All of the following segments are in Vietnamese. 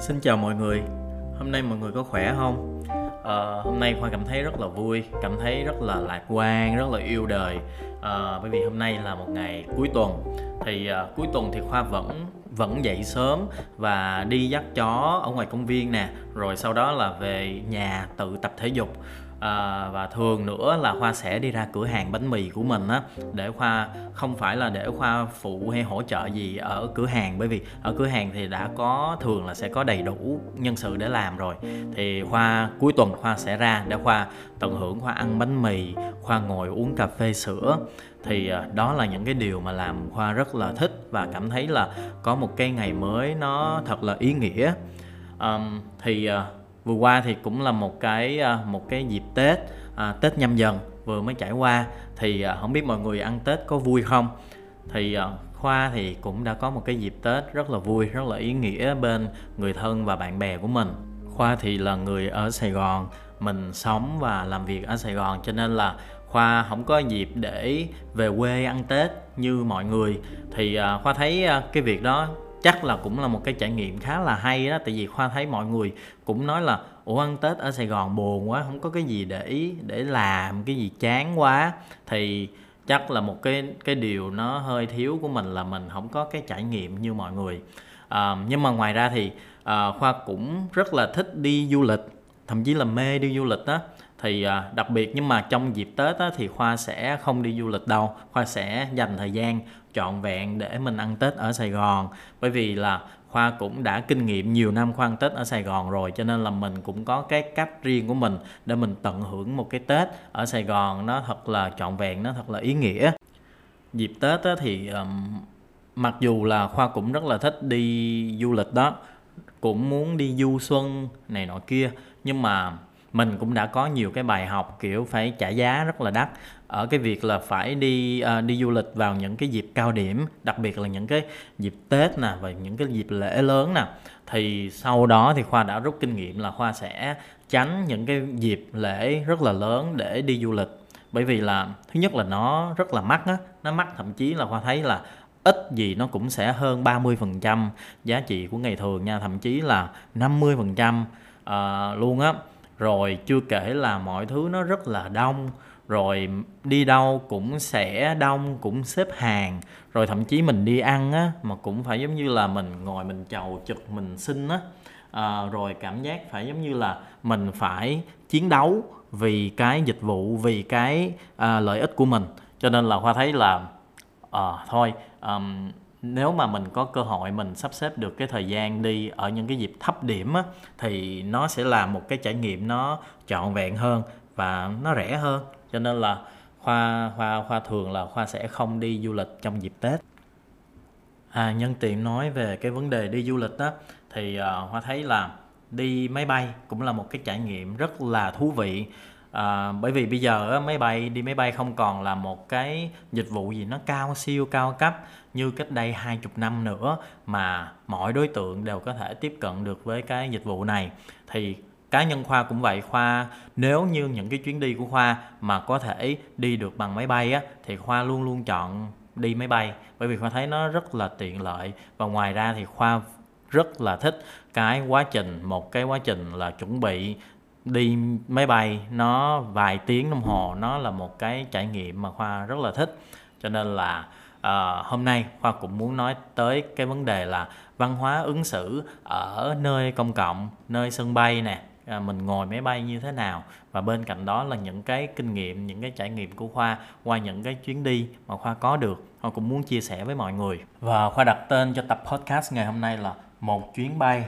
Xin chào mọi người, hôm nay mọi người có khỏe không? À, hôm nay Khoa cảm thấy rất là vui, cảm thấy rất là lạc quan, rất là yêu đời. À, Bởi vì hôm nay là một ngày cuối tuần. Thì à, cuối tuần thì Khoa vẫn vẫn dậy sớm và đi dắt chó ở ngoài công viên nè Rồi sau đó là về nhà tự tập thể dục à, và thường nữa là khoa sẽ đi ra cửa hàng bánh mì của mình á để khoa không phải là để khoa phụ hay hỗ trợ gì ở cửa hàng bởi vì ở cửa hàng thì đã có thường là sẽ có đầy đủ nhân sự để làm rồi. Thì khoa cuối tuần khoa sẽ ra để khoa tận hưởng khoa ăn bánh mì khoa ngồi uống cà phê sữa. Thì à, đó là những cái điều mà làm khoa rất là thích và cảm thấy là có một cái ngày mới nó thật là ý nghĩa. Um, thì uh, vừa qua thì cũng là một cái à, một cái dịp Tết à, Tết nhâm dần vừa mới trải qua. Thì à, không biết mọi người ăn Tết có vui không? Thì à, Khoa thì cũng đã có một cái dịp Tết rất là vui rất là ý nghĩa bên người thân và bạn bè của mình. Khoa thì là người ở Sài Gòn mình sống và làm việc ở Sài Gòn cho nên là Khoa không có dịp để về quê ăn Tết như mọi người. Thì à, Khoa thấy à, cái việc đó chắc là cũng là một cái trải nghiệm khá là hay đó tại vì khoa thấy mọi người cũng nói là ủa ăn tết ở sài gòn buồn quá không có cái gì để để làm cái gì chán quá. Thì chắc là một cái cái điều nó hơi thiếu của mình là mình không có cái trải nghiệm như mọi người. À, nhưng mà ngoài ra thì à, khoa cũng rất là thích đi du lịch thậm chí là mê đi du lịch đó thì à, đặc biệt nhưng mà trong dịp tết á, thì khoa sẽ không đi du lịch đâu khoa sẽ dành thời gian trọn vẹn để mình ăn tết ở sài gòn. Bởi vì là khoa cũng đã kinh nghiệm nhiều năm khoa ăn tết ở sài gòn rồi cho nên là mình cũng có cái cách riêng của mình để mình tận hưởng một cái tết ở sài gòn. Nó thật là trọn vẹn nó thật là ý nghĩa. Dịp tết á, thì um, mặc dù là khoa cũng rất là thích đi du lịch đó cũng muốn đi du xuân này nọ kia nhưng mà mình cũng đã có nhiều cái bài học kiểu phải trả giá rất là đắt. Ở cái việc là phải đi uh, đi du lịch vào những cái dịp cao điểm đặc biệt là những cái dịp tết nè và những cái dịp lễ lớn nè. Thì sau đó thì khoa đã rút kinh nghiệm là khoa sẽ tránh những cái dịp lễ rất là lớn để đi du lịch. Bởi vì là thứ nhất là nó rất là mắc á nó mắc thậm chí là khoa thấy là ít gì nó cũng sẽ hơn 30% giá trị của ngày thường nha thậm chí là 50% uh, ờ, luôn á rồi chưa kể là mọi thứ nó rất là đông. Rồi đi đâu cũng sẽ đông cũng xếp hàng. Rồi thậm chí mình đi ăn á mà cũng phải giống như là mình ngồi mình chầu trực mình xin á. À, rồi cảm giác phải giống như là mình phải chiến đấu vì cái dịch vụ vì cái à, lợi ích của mình. Cho nên là khoa thấy là à, thôi um, nếu mà mình có cơ hội mình sắp xếp được cái thời gian đi ở những cái dịp thấp điểm á, thì nó sẽ là một cái trải nghiệm nó trọn vẹn hơn và nó rẻ hơn. Cho nên là khoa khoa khoa thường là khoa sẽ không đi du lịch trong dịp tết. À nhân tiện nói về cái vấn đề đi du lịch đó thì uh, khoa thấy là đi máy bay cũng là một cái trải nghiệm rất là thú vị. À, bởi vì bây giờ máy bay đi máy bay không còn là một cái dịch vụ gì nó cao siêu cao cấp như cách đây hai chục năm nữa mà mọi đối tượng đều có thể tiếp cận được với cái dịch vụ này. Thì cá nhân khoa cũng vậy, khoa, nếu như những cái chuyến đi của khoa mà có thể đi được bằng máy bay á, thì khoa luôn luôn chọn đi máy bay, bởi vì khoa thấy nó rất là tiện lợi. Và ngoài ra thì khoa rất là thích cái quá trình, một cái quá trình là chuẩn bị đi máy bay. Nó vài tiếng đồng hồ, nó là một cái trải nghiệm mà khoa rất là thích. Cho nên là à, hôm nay khoa cũng muốn nói tới cái vấn đề là văn hóa ứng xử ở nơi công cộng nơi sân bay nè. À, mình ngồi máy bay như thế nào? Và bên cạnh đó là những cái kinh nghiệm những cái trải nghiệm của khoa qua những cái chuyến đi mà khoa có được. Khoa cũng muốn chia sẻ với mọi người. Và khoa đặt tên cho tập podcast ngày hôm nay là một chuyến bay.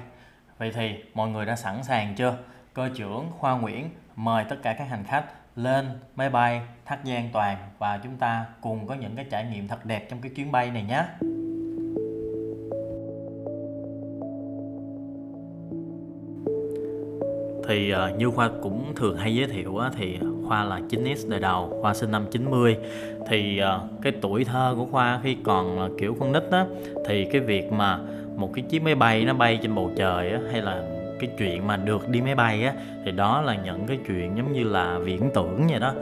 Vậy thì mọi người đã sẵn sàng chưa? Cơ trưởng khoa nguyễn mời tất cả các hành khách lên máy bay thắt dây an toàn và chúng ta cùng có những cái trải nghiệm thật đẹp trong cái chuyến bay này nhé. Thì uh, như khoa cũng thường hay giới thiệu á, thì khoa là 9x đời đầu khoa sinh năm 90 thì uh, cái tuổi thơ của khoa khi còn là kiểu con nít á thì cái việc mà một cái chiếc máy bay nó bay trên bầu trời á hay là cái chuyện mà được đi máy bay á, thì đó là những cái chuyện giống như là viễn tưởng vậy đó.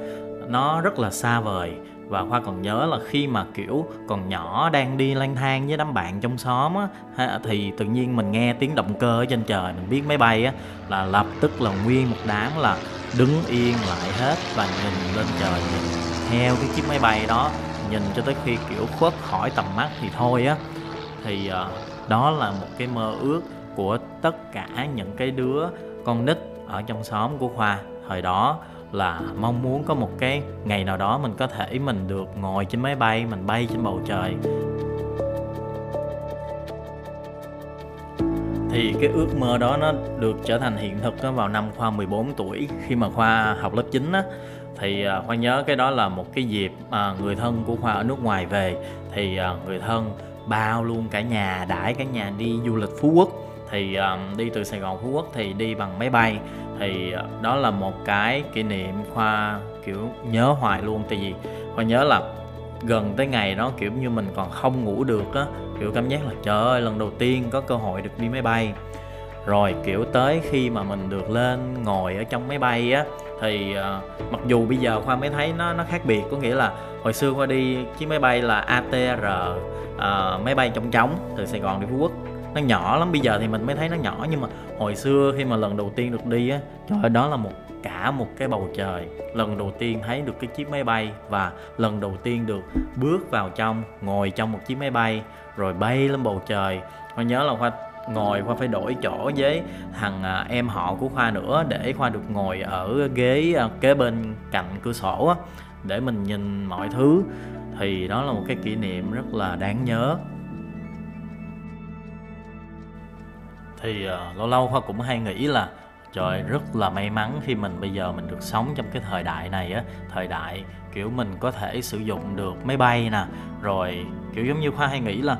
Nó rất là xa vời. Và khoa còn nhớ là khi mà, kiểu, còn nhỏ đang đi lang thang với đám bạn trong xóm á thì tự nhiên mình nghe tiếng động cơ ở trên trời, mình biết máy bay á, là lập tức là nguyên một đám là đứng yên lại hết và nhìn lên trời, nhìn theo cái chiếc máy bay đó, nhìn cho tới khi, kiểu, khuất khỏi tầm mắt thì thôi á. Thì ờ, đó là một cái mơ ước của tất cả những cái đứa con nít ở trong xóm của khoa. Thời đó là mong muốn có một cái ngày nào đó mình có thể mình được ngồi trên máy bay mình bay trên bầu trời. Thì cái ước mơ đó nó được trở thành hiện thực vào năm khoa 14 tuổi. Khi mà khoa học lớp 9 á thì à, khoa nhớ cái đó là một cái dịp mà người thân của khoa ở nước ngoài về. Thì à, người thân bao luôn cả nhà đãi cả nhà đi du lịch phú quốc thì um, đi từ Sài Gòn Phú Quốc thì đi bằng máy bay. Thì uh, đó là một cái kỷ niệm khoa kiểu nhớ hoài luôn. Tại vì khoa nhớ là gần tới ngày đó kiểu như mình còn không ngủ được á kiểu cảm giác là trời ơi lần đầu tiên có cơ hội được đi máy bay. Rồi kiểu tới khi mà mình được lên ngồi ở trong máy bay á thì uh, mặc dù bây giờ khoa mới thấy nó nó khác biệt có nghĩa là hồi xưa khoa đi chiếc máy bay là ATR uh, máy bay trong trống từ Sài Gòn đi Phú Quốc nó nhỏ lắm bây giờ thì mình mới thấy nó nhỏ nhưng mà hồi xưa khi mà lần đầu tiên được đi á trời ơi đó là một cả một cái bầu trời. Lần đầu tiên thấy được cái chiếc máy bay và lần đầu tiên được bước vào trong ngồi trong một chiếc máy bay rồi bay lên bầu trời. Khoa nhớ là khoa ngồi khoa phải đổi chỗ với thằng à, em họ của khoa nữa để khoa được ngồi ở ghế à, kế bên cạnh cửa sổ á để mình nhìn mọi thứ. Thì đó là một cái kỷ niệm rất là đáng nhớ. Thì uh, lâu lâu khoa cũng hay nghĩ là trời rất là may mắn khi mình bây giờ mình được sống trong cái thời đại này á. Thời đại kiểu mình có thể sử dụng được máy bay nè rồi kiểu giống như khoa hay nghĩ là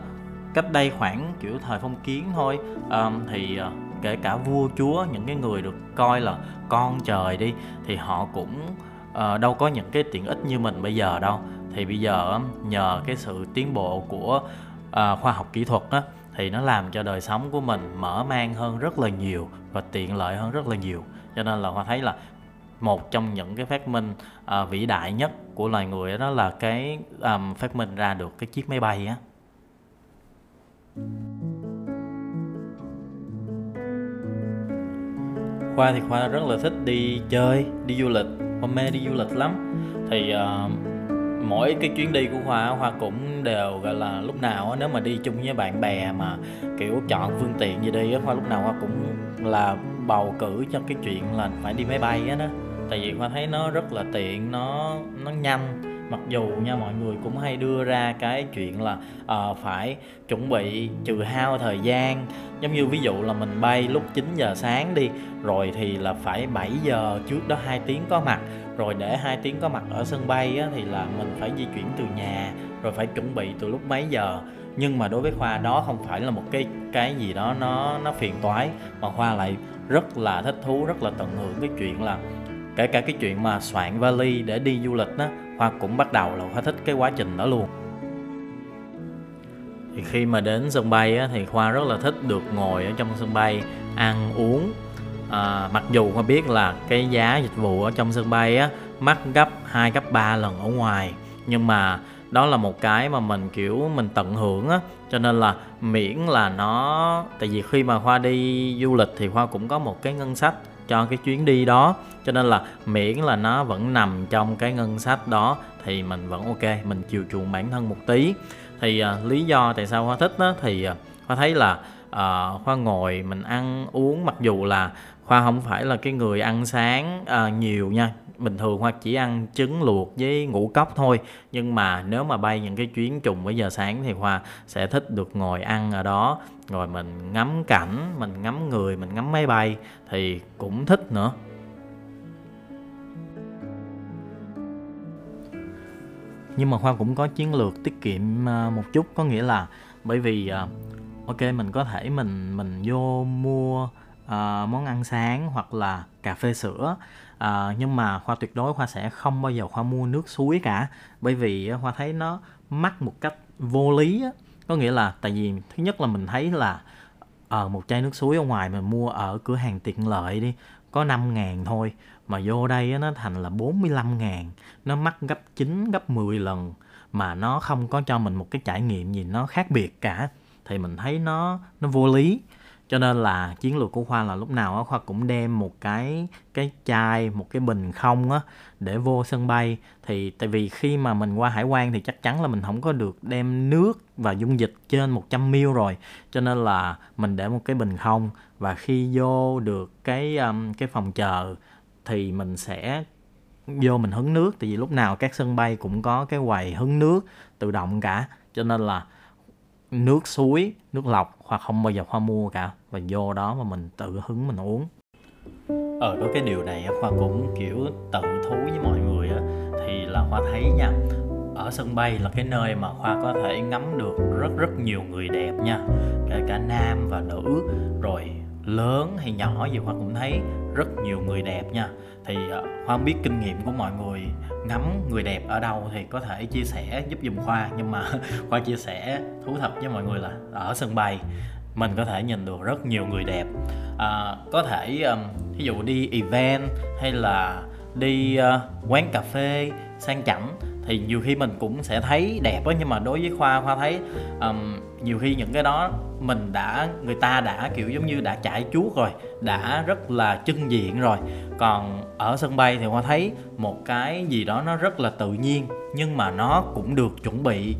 cách đây khoảng kiểu thời phong kiến thôi. Um, thì uh, kể cả vua chúa những cái người được coi là con trời đi thì họ cũng uh, đâu có những cái tiện ích như mình bây giờ đâu. Thì bây giờ nhờ cái sự tiến bộ của uh, khoa học kỹ thuật á thì nó làm cho đời sống của mình mở mang hơn rất là nhiều và tiện lợi hơn rất là nhiều. Cho nên là hoa thấy là một trong những cái phát minh uh, vĩ đại nhất của loài người đó là cái um, phát minh ra được cái chiếc máy bay á. Khoa thì khoa rất là thích đi chơi đi du lịch. Khoa mê đi du lịch lắm. Thì uh, mỗi cái chuyến đi của khoa khoa cũng đều, gọi là, lúc nào nếu mà đi chung với bạn bè mà, kiểu, chọn phương tiện gì đi khoa lúc nào khoa cũng là bầu cử cho cái chuyện là phải đi máy bay á đó tại vì khoa thấy nó rất là tiện nó nó nhanh. Mặc dù nha mọi người cũng hay đưa ra cái chuyện là uh, phải chuẩn bị trừ hao thời gian. Giống như ví dụ là mình bay lúc 9 giờ sáng đi rồi thì là phải 7 giờ trước đó 2 tiếng có mặt. Rồi để 2 tiếng có mặt ở sân bay á, thì là mình phải di chuyển từ nhà rồi phải chuẩn bị từ lúc mấy giờ. Nhưng mà đối với khoa đó không phải là một cái cái gì đó nó nó phiền toái mà khoa lại rất là thích thú rất là tận hưởng cái chuyện là kể cả cái chuyện mà soạn vali để đi du lịch đó Hoa cũng bắt đầu là hoa thích cái quá trình đó luôn. Thì khi mà đến sân bay á, thì Khoa rất là thích được ngồi ở trong sân bay ăn uống. À, mặc dù Khoa biết là cái giá dịch vụ ở trong sân bay á, mắc gấp 2 gấp 3 lần ở ngoài nhưng mà đó là một cái mà mình kiểu mình tận hưởng á. Cho nên là miễn là nó tại vì khi mà khoa đi du lịch thì khoa cũng có một cái ngân sách cho cái chuyến đi đó. Cho nên là miễn là nó vẫn nằm trong cái ngân sách đó thì mình vẫn ok mình chiều chuộng bản thân một tí. Thì uh, lý do tại sao khoa thích đó thì à, uh, khoa thấy là à, uh, khoa ngồi mình ăn uống mặc dù là khoa không phải là cái người ăn sáng uh, nhiều nha bình thường hoặc chỉ ăn trứng luộc với ngũ cốc thôi. Nhưng mà nếu mà bay những cái chuyến trùng với giờ sáng thì hoa sẽ thích được ngồi ăn ở đó. Rồi mình ngắm cảnh mình ngắm người mình ngắm máy bay thì cũng thích nữa. Nhưng mà hoa cũng có chiến lược tiết kiệm à, một chút. Có nghĩa là bởi vì à, ok mình có thể mình mình vô mua uh, món ăn sáng hoặc là cà phê sữa à, nhưng mà khoa tuyệt đối khoa sẽ không bao giờ khoa mua nước suối cả. Bởi vì khoa thấy nó mắc một cách vô lý á. Có nghĩa là tại vì thứ nhất là mình thấy là ở à, một chai nước suối ở ngoài mình mua ở cửa hàng tiện lợi đi có 5 ngàn thôi mà vô đây á, nó thành là 45 ngàn. Nó mắc gấp 9 gấp 10 lần mà nó không có cho mình một cái trải nghiệm gì nó khác biệt cả. Thì mình thấy nó nó vô lý cho nên là chiến lược của khoa là lúc nào á khoa cũng đem một cái cái chai một cái bình không á để vô sân bay. Thì tại vì khi mà mình qua hải quan thì chắc chắn là mình không có được đem nước và dung dịch trên 100 ml rồi. Cho nên là mình để một cái bình không và khi vô được cái um, cái phòng chờ thì mình sẽ vô mình hứng nước. Tại vì lúc nào các sân bay cũng có cái quầy hứng nước tự động cả. Cho nên là nước suối nước lọc Khoa không bao giờ khoa mua cả. Và vô đó mà mình tự hứng mình uống. Ờ có cái điều này khoa cũng, kiểu, tự thú với mọi người á. Thì là khoa thấy nha, ở sân bay là cái nơi mà khoa có thể ngắm được rất rất nhiều người đẹp nha. Kể cả nam và nữ. Rồi lớn hay nhỏ gì khoa cũng thấy rất nhiều người đẹp nha. Thì ờ, hoa khoa không biết kinh nghiệm của mọi người ngắm người đẹp ở đâu thì có thể chia sẻ giúp dùm khoa nhưng mà khoa chia sẻ thú thật với mọi người là ở sân bay mình có thể nhìn được rất nhiều người đẹp. À, có thể um, ví dụ đi event hay là đi uh, quán cà phê sang chảnh thì nhiều khi mình cũng sẽ thấy đẹp á nhưng mà đối với khoa khoa thấy um, nhiều khi những cái đó mình đã người ta đã kiểu giống như đã trải chuốt rồi đã rất là chân diện rồi. Còn ở sân bay thì khoa thấy một cái gì đó nó rất là tự nhiên nhưng mà nó cũng được chuẩn bị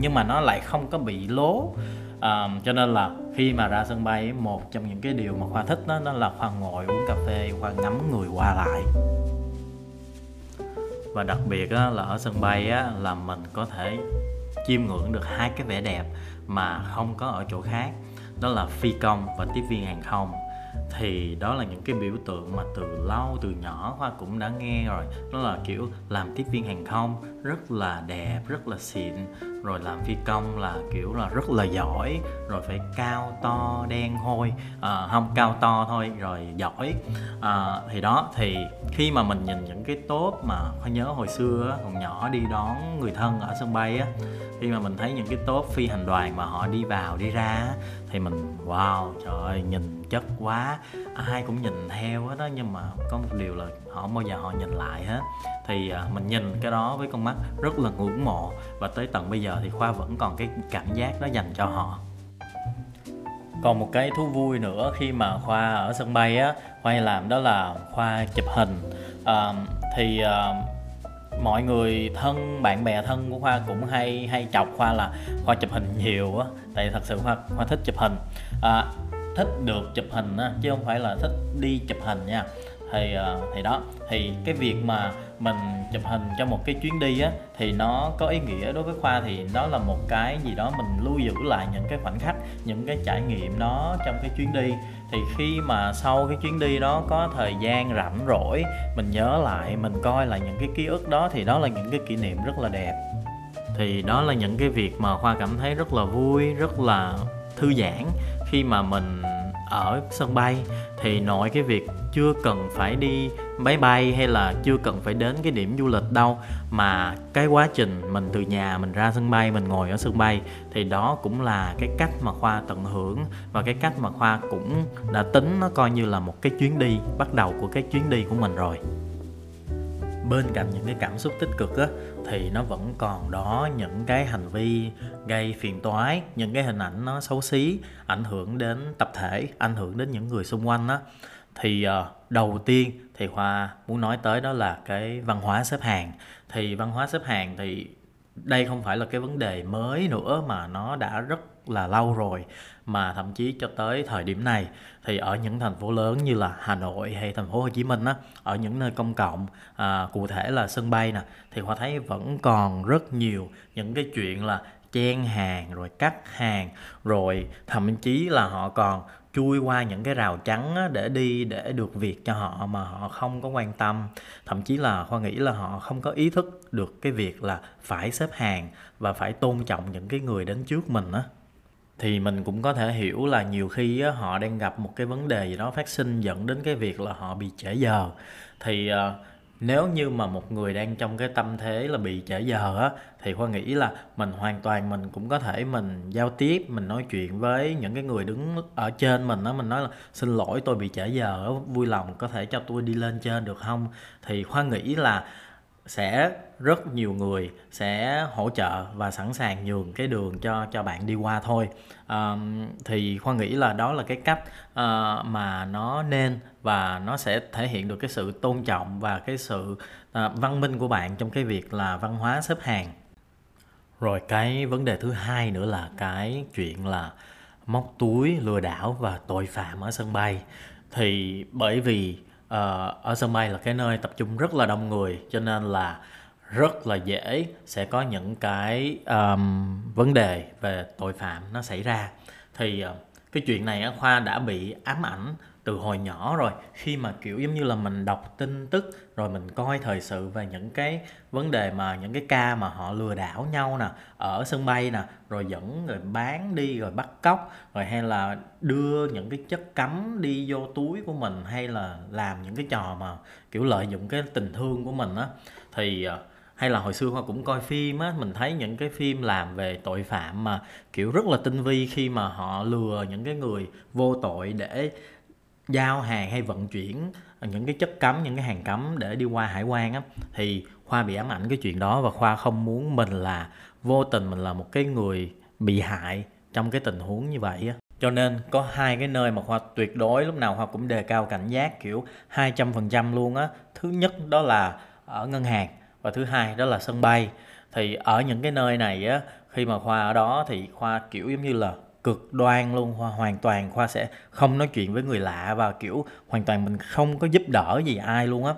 nhưng mà nó lại không có bị lố. À, cho nên là khi mà ra sân bay một trong những cái điều mà khoa thích đó, đó là khoa ngồi uống cà phê khoa ngắm người qua lại và đặc biệt á, là ở sân bay á, là mình có thể chiêm ngưỡng được hai cái vẻ đẹp mà không có ở chỗ khác. Đó là phi công và tiếp viên hàng không. Thì đó là những cái biểu tượng mà từ lâu từ nhỏ hoa cũng đã nghe rồi. Đó là kiểu làm tiếp viên hàng không rất là đẹp rất là xịn. Rồi làm phi công là kiểu là rất là giỏi. Rồi phải cao to đen hôi. À, không cao to thôi rồi giỏi. À, thì đó thì khi mà mình nhìn những cái tốt mà khoa nhớ hồi xưa còn nhỏ đi đón người thân ở sân bay á khi mà mình thấy những cái tốt phi hành đoàn mà họ đi vào đi ra thì mình wow trời ơi nhìn chất quá ai cũng nhìn theo hết đó nhưng mà có một điều là họ không bao giờ họ nhìn lại hết. Thì à, mình nhìn cái đó với con mắt rất là ngưỡng mộ và tới tận bây giờ thì khoa vẫn còn cái cảm giác đó dành cho họ. Còn một cái thú vui nữa khi mà khoa ở sân bay á khoa làm đó là khoa chụp hình. À, thì à, mọi người thân bạn bè thân của khoa cũng hay hay chọc khoa là khoa chụp hình nhiều á. Tại thật sự khoa khoa thích chụp hình. À, thích được chụp hình á, chứ không phải là thích đi chụp hình nha. Thì ờ, thì đó, thì cái việc mà mình chụp hình cho một cái chuyến đi á, thì nó có ý nghĩa đối với khoa, thì đó là một cái gì đó mình lưu giữ lại những cái khoảnh khắc, những cái trải nghiệm đó trong cái chuyến đi. Thì khi mà sau cái chuyến đi đó có thời gian rảnh rỗi, mình nhớ lại, mình coi lại những cái ký ức đó, thì đó là những cái kỷ niệm rất là đẹp. Thì đó là những cái việc mà khoa cảm thấy rất là vui, rất là thư giãn khi mà mình ở sân bay, thì nội cái việc chưa cần phải đi máy bay hay là chưa cần phải đến cái điểm du lịch đâu, mà cái quá trình mình từ nhà mình ra sân bay, mình ngồi ở sân bay, thì đó cũng là cái cách mà khoa tận hưởng và cái cách mà khoa cũng đã tính nó coi như là một cái chuyến đi, bắt đầu của cái chuyến đi của mình rồi. Bên cạnh những cái cảm xúc tích cực á thì nó vẫn còn đó những cái hành vi gây phiền toái những cái hình ảnh nó xấu xí ảnh hưởng đến tập thể ảnh hưởng đến những người xung quanh á. Thì uh, đầu tiên thì khoa muốn nói tới đó là cái văn hóa xếp hàng. Thì văn hóa xếp hàng thì đây không phải là cái vấn đề mới nữa mà nó đã rất là lâu rồi mà thậm chí cho tới thời điểm này thì ở những thành phố lớn như là Hà Nội hay thành phố Hồ Chí Minh á ở những nơi công cộng à, cụ thể là sân bay nè thì họ thấy vẫn còn rất nhiều những cái chuyện là chen hàng rồi cắt hàng rồi thậm chí là họ còn chui qua những cái rào chắn để đi để được việc cho họ mà họ không có quan tâm. Thậm chí là khoa nghĩ là họ không có ý thức được cái việc là phải xếp hàng và phải tôn trọng những cái người đến trước mình á thì mình cũng có thể hiểu là nhiều khi á, họ đang gặp một cái vấn đề gì đó phát sinh dẫn đến cái việc là họ bị trễ giờ. Thì ờ, nếu như mà một người đang trong cái tâm thế là bị trễ giờ á thì khoa nghĩ là mình hoàn toàn mình cũng có thể mình giao tiếp mình nói chuyện với những cái người đứng ở trên mình á mình nói là xin lỗi tôi bị trễ giờ vui lòng có thể cho tôi đi lên trên được không? Thì khoa nghĩ là sẽ rất nhiều người sẽ hỗ trợ và sẵn sàng nhường cái đường cho cho bạn đi qua thôi. À, thì khoa nghĩ là đó là cái cách uh, mà nó nên và nó sẽ thể hiện được cái sự tôn trọng và cái sự uh, văn minh của bạn trong cái việc là văn hóa xếp hàng. Rồi cái vấn đề thứ hai nữa là cái chuyện là móc túi lừa đảo và tội phạm ở sân bay. Thì bởi vì uh, Ờ, ở sân bay là cái nơi tập trung rất là đông người cho nên là rất là dễ sẽ có những cái um, vấn đề về tội phạm nó xảy ra. Thì uh, cái chuyện này khoa đã bị ám ảnh từ hồi nhỏ rồi. Khi mà, kiểu, giống như là mình đọc tin tức, rồi mình coi thời sự về những cái vấn đề mà, những cái ca mà họ lừa đảo nhau nè, ở sân bay nè, rồi dẫn rồi bán đi, rồi bắt cóc, rồi hay là đưa những cái chất cấm đi vô túi của mình, hay là làm những cái trò mà, kiểu, lợi dụng cái tình thương của mình á. Thì ờ, hay là hồi xưa hoa cũng coi phim á, mình thấy những cái phim làm về tội phạm mà, kiểu, rất là tinh vi khi mà họ lừa những cái người vô tội để giao hàng hay vận chuyển à, những cái chất cấm, những cái hàng cấm để đi qua hải quan á, thì khoa bị ám ảnh cái chuyện đó và khoa không muốn mình là vô tình mình là một cái người bị hại trong cái tình huống như vậy á. Cho nên có hai cái nơi mà khoa tuyệt đối lúc nào khoa cũng đề cao cảnh giác, kiểu 200% luôn á. Thứ nhất đó là ở ngân hàng và thứ hai đó là sân bay. Thì ở những cái nơi này á, khi mà khoa ở đó thì khoa kiểu giống như là cực đoan luôn khoa hoàn toàn khoa sẽ không nói chuyện với người lạ và, kiểu, hoàn toàn mình không có giúp đỡ gì ai luôn á.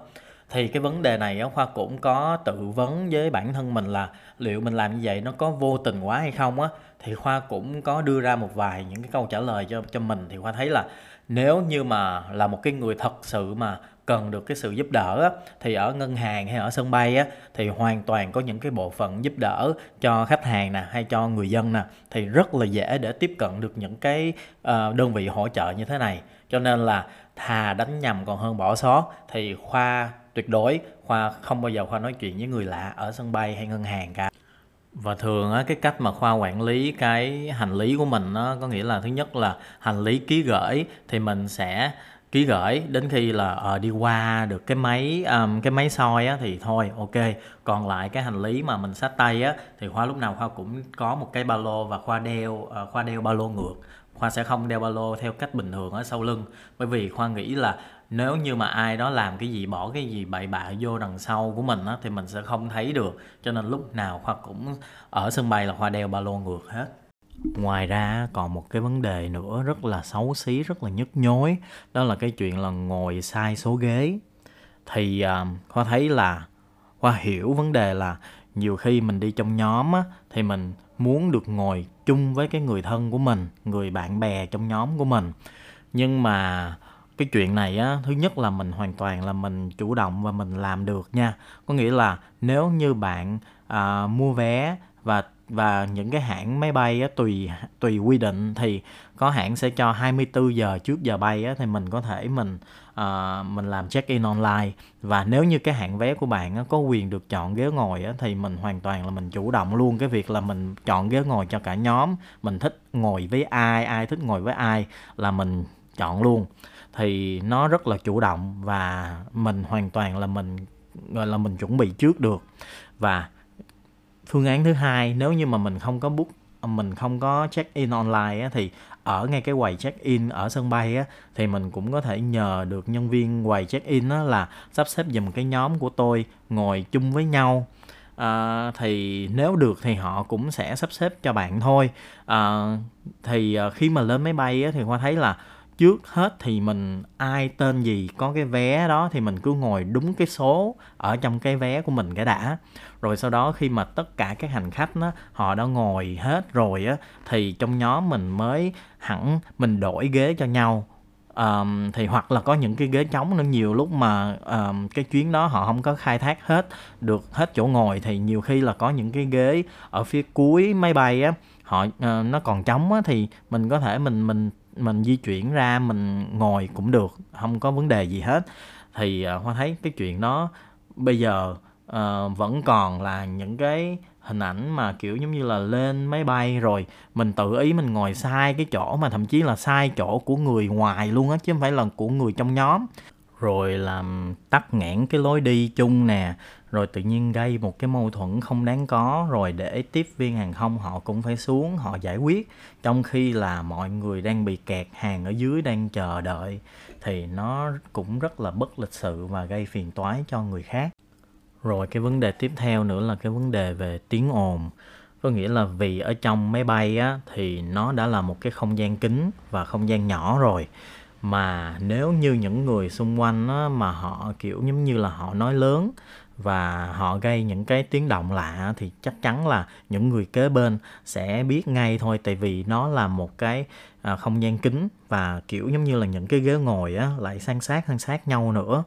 Thì cái vấn đề này á, khoa cũng có tự vấn với bản thân mình là liệu mình làm như vậy nó có vô tình quá hay không á. Thì khoa cũng có đưa ra một vài những cái câu trả lời cho cho mình. Thì khoa thấy là nếu như mà là một cái người thật sự mà cần được cái sự giúp đỡ á, thì ở ngân hàng hay ở sân bay á, thì hoàn toàn có những cái bộ phận giúp đỡ cho khách hàng nè hay cho người dân nè. Thì rất là dễ để tiếp cận được những cái uh, đơn vị hỗ trợ như thế này. Cho nên là thà đánh nhầm còn hơn bỏ sót thì khoa tuyệt đối khoa không bao giờ khoa nói chuyện với người lạ ở sân bay hay ngân hàng cả và thường á cái cách mà khoa quản lý cái hành lý của mình nó có nghĩa là thứ nhất là hành lý ký gửi thì mình sẽ ký gửi đến khi là à, đi qua được cái máy um, cái máy soi á thì thôi ok. Còn lại cái hành lý mà mình xách tay á thì khoa lúc nào khoa cũng có một cái ba lô và khoa đeo uh, khoa đeo ba lô ngược. Khoa sẽ không đeo ba lô theo cách bình thường ở sau lưng. Bởi vì khoa nghĩ là nếu như mà ai đó làm cái gì bỏ cái gì bậy bạ vô đằng sau của mình á thì mình sẽ không thấy được. Cho nên lúc nào khoa cũng ở sân bay là khoa đeo ba lô ngược hết. Ngoài ra còn một cái vấn đề nữa rất là xấu xí rất là nhức nhối đó là cái chuyện là ngồi sai số ghế. Thì uh, khoa thấy là khoa hiểu vấn đề là nhiều khi mình đi trong nhóm á, thì mình muốn được ngồi chung với cái người thân của mình người bạn bè trong nhóm của mình. Nhưng mà cái chuyện này á thứ nhất là mình hoàn toàn là mình chủ động và mình làm được nha. Có nghĩa là nếu như bạn à, mua vé và và những cái hãng máy bay á, tùy tùy quy định thì có hãng sẽ cho 24 giờ trước giờ bay á, thì mình có thể mình uh, mình làm check in online. Và nếu như cái hãng vé của bạn á, có quyền được chọn ghế ngồi á, thì mình hoàn toàn là mình chủ động luôn. Cái việc là mình chọn ghế ngồi cho cả nhóm mình thích ngồi với ai ai thích ngồi với ai là mình chọn luôn thì nó rất là chủ động và mình hoàn toàn là mình gọi là mình chuẩn bị trước được. Và phương án thứ hai nếu như mà mình không có book à, mình không có check in online á, thì ở ngay cái quầy check in ở sân bay á, thì mình cũng có thể nhờ được nhân viên quầy check in á, là sắp xếp dùm cái nhóm của tôi ngồi chung với nhau. À, thì nếu được thì họ cũng sẽ sắp xếp cho bạn thôi. À, thì à, khi mà lên máy bay á, thì khoa thấy là trước hết thì mình ai tên gì có cái vé đó thì mình cứ ngồi đúng cái số ở trong cái vé của mình cái đã. Rồi sau đó khi mà tất cả các hành khách đó, họ đã ngồi hết rồi á thì trong nhóm mình mới hẳn mình đổi ghế cho nhau. Um, thì hoặc là có những cái ghế trống nữa nhiều lúc mà um, cái chuyến đó họ không có khai thác hết được hết chỗ ngồi thì nhiều khi là có những cái ghế ở phía cuối máy bay á họ uh, nó còn trống á thì mình có thể mình mình mình di chuyển ra mình ngồi cũng được không có vấn đề gì hết. Thì uh, hoa thấy cái chuyện đó bây giờ uh, vẫn còn là những cái hình ảnh mà kiểu giống như là lên máy bay rồi mình tự ý mình ngồi sai cái chỗ mà thậm chí là sai chỗ của người ngoài luôn á chứ không phải là của người trong nhóm rồi làm tắc nghẽn cái lối đi chung nè. Rồi tự nhiên gây một cái mâu thuẫn không đáng có. Rồi để tiếp viên hàng không họ cũng phải xuống, họ giải quyết. Trong khi là mọi người đang bị kẹt, hàng ở dưới đang chờ đợi. Thì nó cũng rất là bất lịch sự và gây phiền toái cho người khác. Rồi cái vấn đề tiếp theo nữa là cái vấn đề về tiếng ồn. Có nghĩa là vì ở trong máy bay á, thì nó đã là một cái không gian kín và không gian nhỏ rồi mà nếu như những người xung quanh á, mà họ kiểu giống như là họ nói lớn và họ gây những cái tiếng động lạ thì chắc chắn là những người kế bên sẽ biết ngay thôi. Tại vì nó là một cái à, không gian kín và kiểu giống như là những cái ghế ngồi á lại san sát san sát nhau nữa.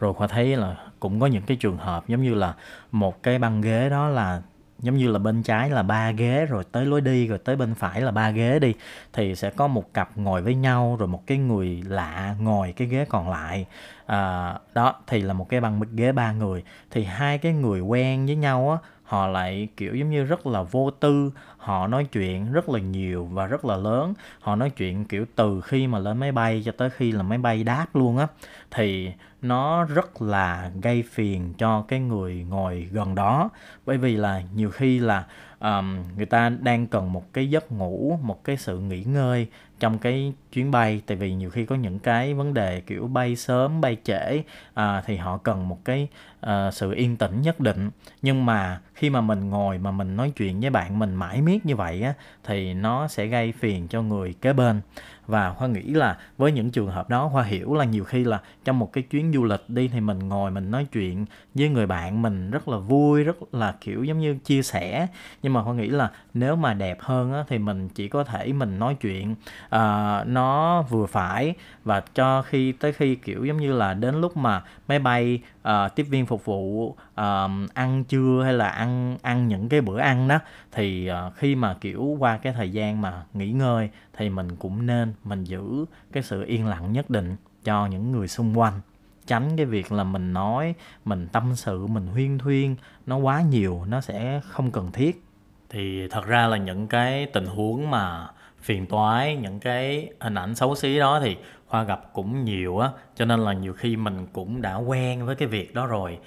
Rồi khoa thấy là cũng có những cái trường hợp giống như là một cái băng ghế đó là giống như là bên trái là ba ghế rồi tới lối đi rồi tới bên phải là ba ghế đi thì sẽ có một cặp ngồi với nhau rồi một cái người lạ ngồi cái ghế còn lại. À, đó thì là một cái băng ghế ba người. Thì hai cái người quen với nhau á họ lại kiểu giống như rất là vô tư. Họ nói chuyện rất là nhiều và rất là lớn. Họ nói chuyện kiểu từ khi mà lên máy bay cho tới khi là máy bay đáp luôn á. Thì nó rất là gây phiền cho cái người ngồi gần đó. Bởi vì là nhiều khi là um, người ta đang cần một cái giấc ngủ một cái sự nghỉ ngơi trong cái chuyến bay. Tại vì nhiều khi có những cái vấn đề kiểu bay sớm bay trễ uh, thì họ cần một cái uh, sự yên tĩnh nhất định. Nhưng mà khi mà mình ngồi mà mình nói chuyện với bạn mình mãi miết như vậy á thì nó sẽ gây phiền cho người kế bên. Và khoa nghĩ là với những trường hợp đó khoa hiểu là nhiều khi là trong một cái chuyến du lịch đi thì mình ngồi mình nói chuyện với người bạn mình rất là vui rất là kiểu giống như chia sẻ. Nhưng mà khoa nghĩ là nếu mà đẹp hơn á, thì mình chỉ có thể mình nói chuyện uh, nó vừa phải. Và cho khi tới khi kiểu giống như là đến lúc mà máy bay uh, tiếp viên phục vụ uh, ăn trưa hay là ăn ăn những cái bữa ăn đó thì uh, khi mà kiểu qua cái thời gian mà nghỉ ngơi thì mình cũng nên mình giữ cái sự yên lặng nhất định cho những người xung quanh. Tránh cái việc là mình nói mình tâm sự mình huyên thuyên nó quá nhiều nó sẽ không cần thiết. Thì thật ra là những cái tình huống mà phiền toái những cái hình ảnh xấu xí đó thì khoa gặp cũng nhiều á cho nên là nhiều khi mình cũng đã quen với cái việc đó rồi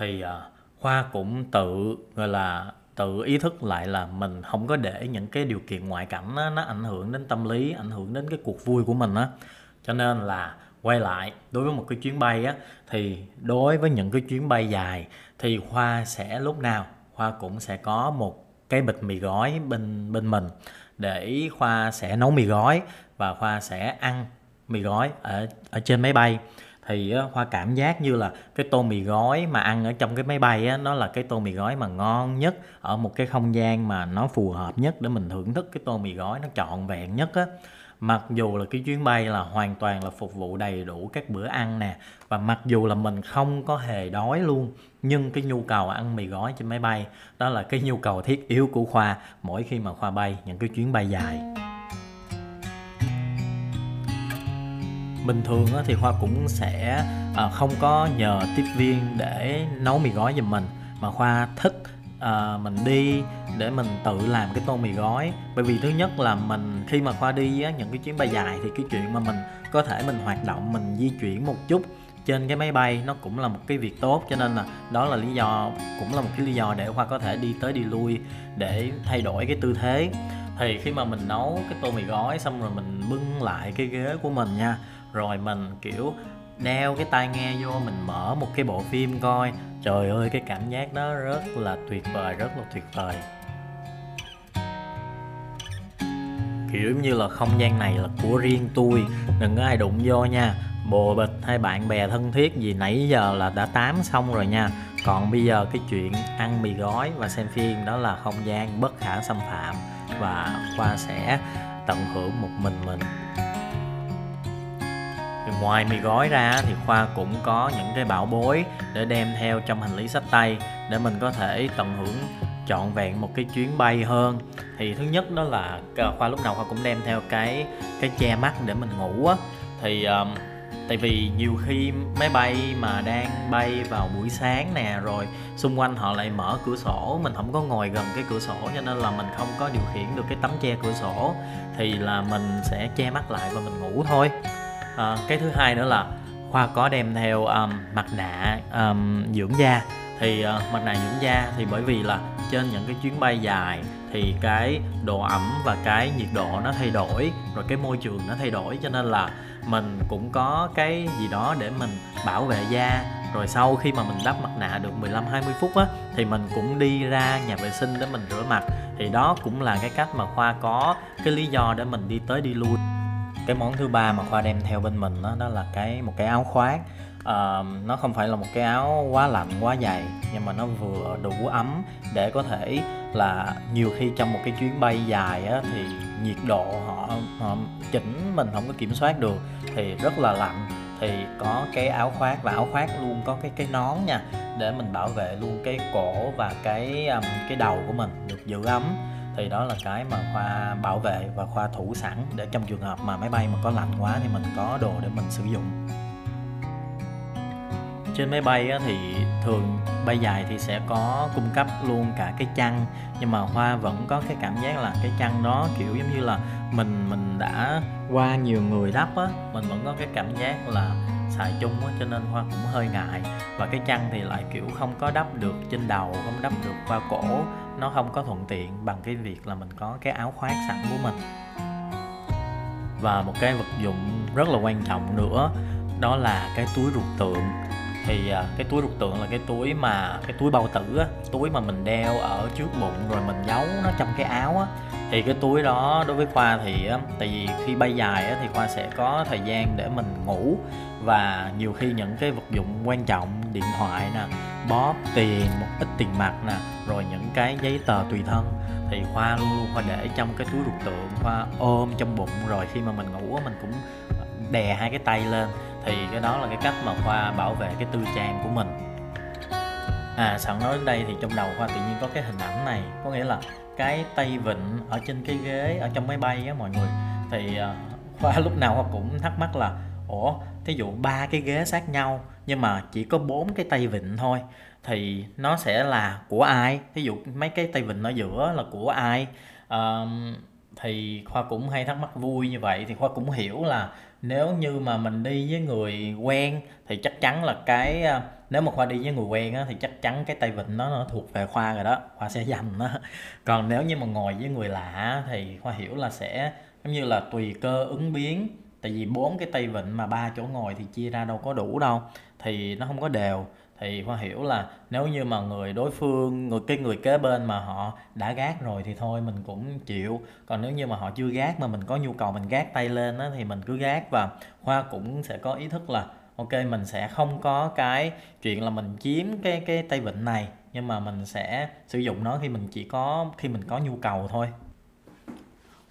thì à, khoa cũng tự gọi là tự ý thức lại là mình không có để những cái điều kiện ngoại cảnh đó, nó ảnh hưởng đến tâm lý ảnh hưởng đến cái cuộc vui của mình á. Cho nên là quay lại đối với một cái chuyến bay á thì đối với những cái chuyến bay dài thì khoa sẽ lúc nào khoa cũng sẽ có một cái bịch mì gói bên bên mình để khoa sẽ nấu mì gói và khoa sẽ ăn mì gói ở ở trên máy bay thì khoa cảm giác như là cái tô mì gói mà ăn ở trong cái máy bay á, nó là cái tô mì gói mà ngon nhất ở một cái không gian mà nó phù hợp nhất để mình thưởng thức cái tô mì gói nó trọn vẹn nhất á. Mặc dù là cái chuyến bay là hoàn toàn là phục vụ đầy đủ các bữa ăn nè, và mặc dù là mình không có hề đói luôn, nhưng cái nhu cầu ăn mì gói trên máy bay, đó là cái nhu cầu thiết yếu của khoa mỗi khi mà khoa bay những cái chuyến bay dài. Bình thường thì khoa cũng sẽ ờ, không có nhờ tiếp viên để nấu mì gói giùm mình mà khoa thích à, mình đi để mình tự làm cái tô mì gói. Bởi vì thứ nhất là mình khi mà khoa đi á, những cái chuyến bay dài thì cái chuyện mà mình có thể mình hoạt động mình di chuyển một chút trên cái máy bay nó cũng là một cái việc tốt. Cho nên là đó là lý do cũng là một cái lý do để khoa có thể đi tới đi lui để thay đổi cái tư thế. Thì khi mà mình nấu cái tô mì gói xong rồi mình bưng lại cái ghế của mình nha rồi mình, kiểu đeo cái tai nghe vô, mình mở một cái bộ phim coi. Trời ơi, cái cảm giác đó rất là tuyệt vời, rất là tuyệt vời. Kiểu như là không gian này là của riêng tôi, đừng có ai đụng vô nha. Bồ bịch hay bạn bè thân thiết gì, nãy giờ là đã tám xong rồi nha. Còn bây giờ cái chuyện ăn mì gói và xem phim đó là không gian bất khả xâm phạm và khoa sẽ tận hưởng một mình mình ngoài mì gói ra thì khoa cũng có những cái bảo bối để đem theo trong hành lý sách tay để mình có thể tận hưởng trọn vẹn một cái chuyến bay hơn. Thì thứ nhất đó là ờ, khoa lúc nào khoa cũng đem theo cái cái che mắt để mình ngủ á. Thì um, tại vì nhiều khi máy bay mà đang bay vào buổi sáng nè rồi xung quanh họ lại mở cửa sổ mình không có ngồi gần cái cửa sổ cho nên là mình không có điều khiển được cái tấm che cửa sổ thì là mình sẽ che mắt lại và mình ngủ thôi à, cái thứ hai nữa là khoa có đem theo um, mặt nạ um, dưỡng da. Thì uh, mặt nạ dưỡng da thì bởi vì là trên những cái chuyến bay dài thì cái độ ẩm và cái nhiệt độ nó thay đổi rồi cái môi trường nó thay đổi cho nên là mình cũng có cái gì đó để mình bảo vệ da. Rồi sau khi mà mình đắp mặt nạ được 15 20 phút á thì mình cũng đi ra nhà vệ sinh để mình rửa mặt. Thì đó cũng là cái cách mà khoa có cái lý do để mình đi tới đi lui cái món thứ ba mà khoa đem theo bên mình đó, đó là cái một cái áo khoác. Uh, nó không phải là một cái áo quá lạnh quá dày nhưng mà nó vừa đủ ấm để có thể là nhiều khi trong một cái chuyến bay dài á, thì nhiệt độ họ, họ chỉnh mình không có kiểm soát được thì rất là lạnh. Thì có cái áo khoác và áo khoác luôn có cái cái nón nha để mình bảo vệ luôn cái cổ và cái um, cái đầu của mình được giữ ấm thì đó là cái mà khoa bảo vệ và khoa thủ sẵn để trong trường hợp mà máy bay mà có lạnh quá thì mình có đồ để mình sử dụng. Trên máy bay thì thường bay dài thì sẽ có cung cấp luôn cả cái chăn, nhưng mà hoa vẫn có cái cảm giác là cái chăn đó kiểu giống như là mình mình đã qua nhiều người đắp á, mình vẫn có cái cảm giác là xài chung á, cho nên hoa cũng hơi ngại. Và cái chăn thì lại, kiểu, không có đắp được trên đầu, không đắp được qua cổ, nó không có thuận tiện bằng cái việc là mình có cái áo khoác sẵn của mình. Và một cái vật dụng rất là quan trọng nữa, đó là cái túi ruột tượng thì à, cái túi ruột tượng là cái túi mà, cái túi bao tử á, túi mà mình đeo ở trước bụng rồi mình giấu nó trong cái áo á. Thì cái túi đó đối với khoa thì á, tại vì khi bay dài á thì khoa sẽ có thời gian để mình ngủ và nhiều khi những cái vật dụng quan trọng, điện thoại nè, bóp, tiền, một ít tiền mặt nè, rồi những cái giấy tờ tùy thân thì khoa luôn luôn khoa để trong cái túi ruột tượng, khoa ôm trong bụng. Rồi khi mà mình ngủ mình cũng đè hai cái tay lên thì cái đó là cái cách mà khoa bảo vệ cái tư trang của mình. À sẵn nói đến đây thì trong đầu khoa tự nhiên có cái hình ảnh này. Có nghĩa là cái tay vịn ở trên cái ghế ở trong máy bay á mọi người. Thì à, khoa lúc nào khoa cũng thắc mắc là ủa thí dụ ba cái ghế sát nhau nhưng mà chỉ có bốn cái tay vịn thôi thì nó sẽ là của ai? Thí dụ mấy cái tay vịn ở giữa là của ai? À, thì khoa cũng hay thắc mắc vui như vậy. Thì khoa cũng hiểu là nếu như mà mình đi với người quen thì chắc chắn là cái ờ, nếu mà khoa đi với người quen á, thì chắc chắn cái tay vịn nó nó thuộc về khoa rồi đó khoa sẽ dành đó còn nếu như mà ngồi với người lạ thì khoa hiểu là sẽ giống như là tùy cơ ứng biến. Tại vì bốn cái tay vịn mà ba chỗ ngồi thì chia ra đâu có đủ đâu thì nó không có đều thì khoa hiểu là nếu như mà người đối phương người cái người kế bên mà họ đã gác rồi thì thôi mình cũng chịu. Còn nếu như mà họ chưa gác mà mình có nhu cầu mình gác tay lên á, thì mình cứ gác. Và khoa cũng sẽ có ý thức là ok mình sẽ không có cái chuyện là mình chiếm cái cái tay vịn này nhưng mà mình sẽ sử dụng nó khi mình chỉ có khi mình có nhu cầu thôi.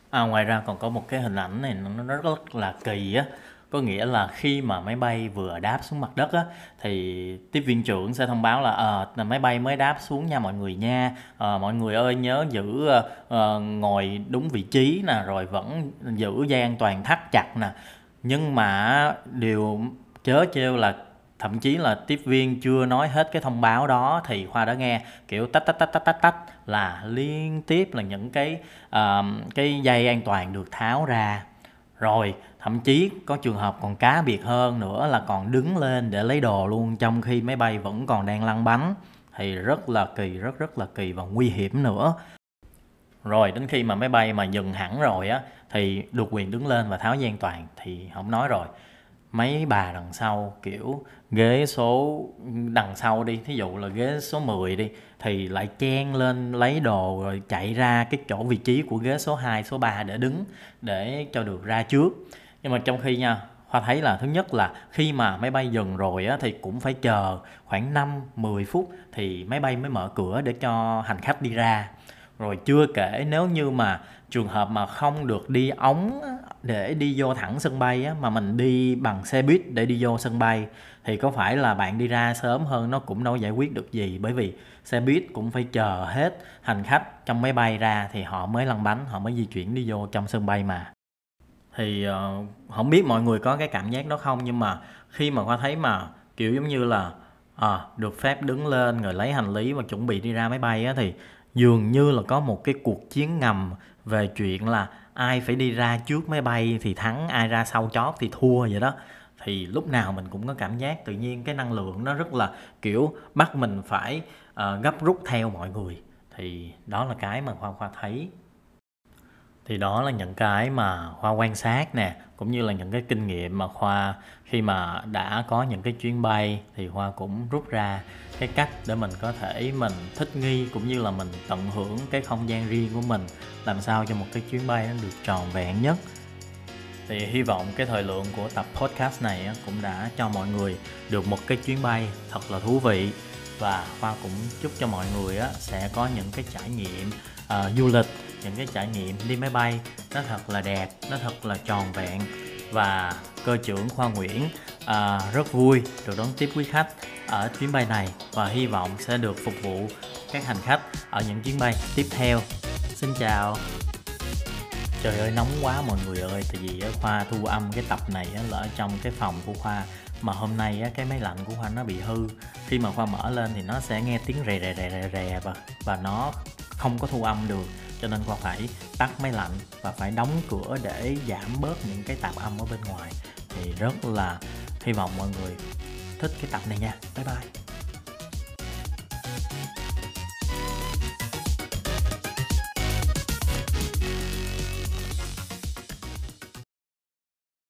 À, ngoài ra còn có một cái hình ảnh này nó rất, rất là kỳ á có nghĩa là khi mà máy bay vừa đáp xuống mặt đất á thì tiếp viên trưởng sẽ thông báo là ờ à, máy bay mới đáp xuống nha mọi người nha. À, mọi người ơi nhớ giữ à, ngồi đúng vị trí nè rồi vẫn giữ dây an toàn thắt chặt nè. Nhưng mà điều chớ trêu là thậm chí là tiếp viên chưa nói hết cái thông báo đó thì khoa đã nghe kiểu tách tách tách tách tách tách là liên tiếp là những cái uh, cái dây an toàn được tháo ra. Rồi thậm chí có trường hợp còn cá biệt hơn nữa là còn đứng lên để lấy đồ luôn trong khi máy bay vẫn còn đang lăn bánh. Thì rất là kỳ rất rất là kỳ và nguy hiểm nữa. Rồi đến khi mà máy bay mà dừng hẳn rồi á thì được quyền đứng lên và tháo dây an toàn thì không nói rồi. Mấy bà đằng sau kiểu ghế số đằng sau đi thí dụ là ghế số 10 đi thì lại chen lên lấy đồ rồi chạy ra cái chỗ vị trí của ghế số 2, số 3 để đứng để cho được ra trước nhưng mà trong khi nha hoa thấy là thứ nhất là khi mà máy bay dừng rồi á, thì cũng phải chờ khoảng 5-10 phút thì máy bay mới mở cửa để cho hành khách đi ra. Rồi chưa kể nếu như mà trường hợp mà không được đi ống để đi vô thẳng sân bay á, mà mình đi bằng xe buýt để đi vô sân bay thì có phải là bạn đi ra sớm hơn nó cũng đâu giải quyết được gì? Bởi vì xe buýt cũng phải chờ hết hành khách trong máy bay ra thì họ mới lăn bánh họ mới di chuyển đi vô trong sân bay mà thì uh, không biết mọi người có cái cảm giác đó không nhưng mà khi mà khoa thấy mà kiểu giống như là à, được phép đứng lên rồi lấy hành lý và chuẩn bị đi ra máy bay á thì dường như là có một cái cuộc chiến ngầm về chuyện là ai phải đi ra trước máy bay thì thắng ai ra sau chót thì thua vậy đó. Thì lúc nào mình cũng có cảm giác tự nhiên cái năng lượng nó rất là kiểu bắt mình phải uh, gấp rút theo mọi người. Thì đó là cái mà khoa khoa thấy thì đó là những cái mà khoa quan sát nè cũng như là những cái kinh nghiệm mà khoa khi mà đã có những cái chuyến bay thì khoa cũng rút ra cái cách để mình có thể mình thích nghi cũng như là mình tận hưởng cái không gian riêng của mình làm sao cho một cái chuyến bay nó được tròn vẹn nhất. Thì hy vọng cái thời lượng của tập podcast này cũng đã cho mọi người được một cái chuyến bay thật là thú vị. Và khoa cũng chúc cho mọi người sẽ có những cái trải nghiệm uh, du lịch những cái trải nghiệm đi máy bay nó thật là đẹp nó thật là tròn vẹn. Và cơ trưởng khoa nguyễn à, rất vui được đón tiếp quý khách ở chuyến bay này và hy vọng sẽ được phục vụ các hành khách ở những chuyến bay tiếp theo. Xin chào. Trời ơi nóng quá mọi người ơi tại vì khoa thu âm cái tập này là ở trong cái phòng của khoa. Mà hôm nay cái máy lạnh của khoa nó bị hư. Khi mà khoa mở lên thì nó sẽ nghe tiếng rè rè rè rè rè và và nó không có thu âm được cho nên khoa phải tắt máy lạnh và phải đóng cửa để giảm bớt những cái tạp âm ở bên ngoài. Thì rất là hy vọng mọi người thích cái tập này nha. Bye bye.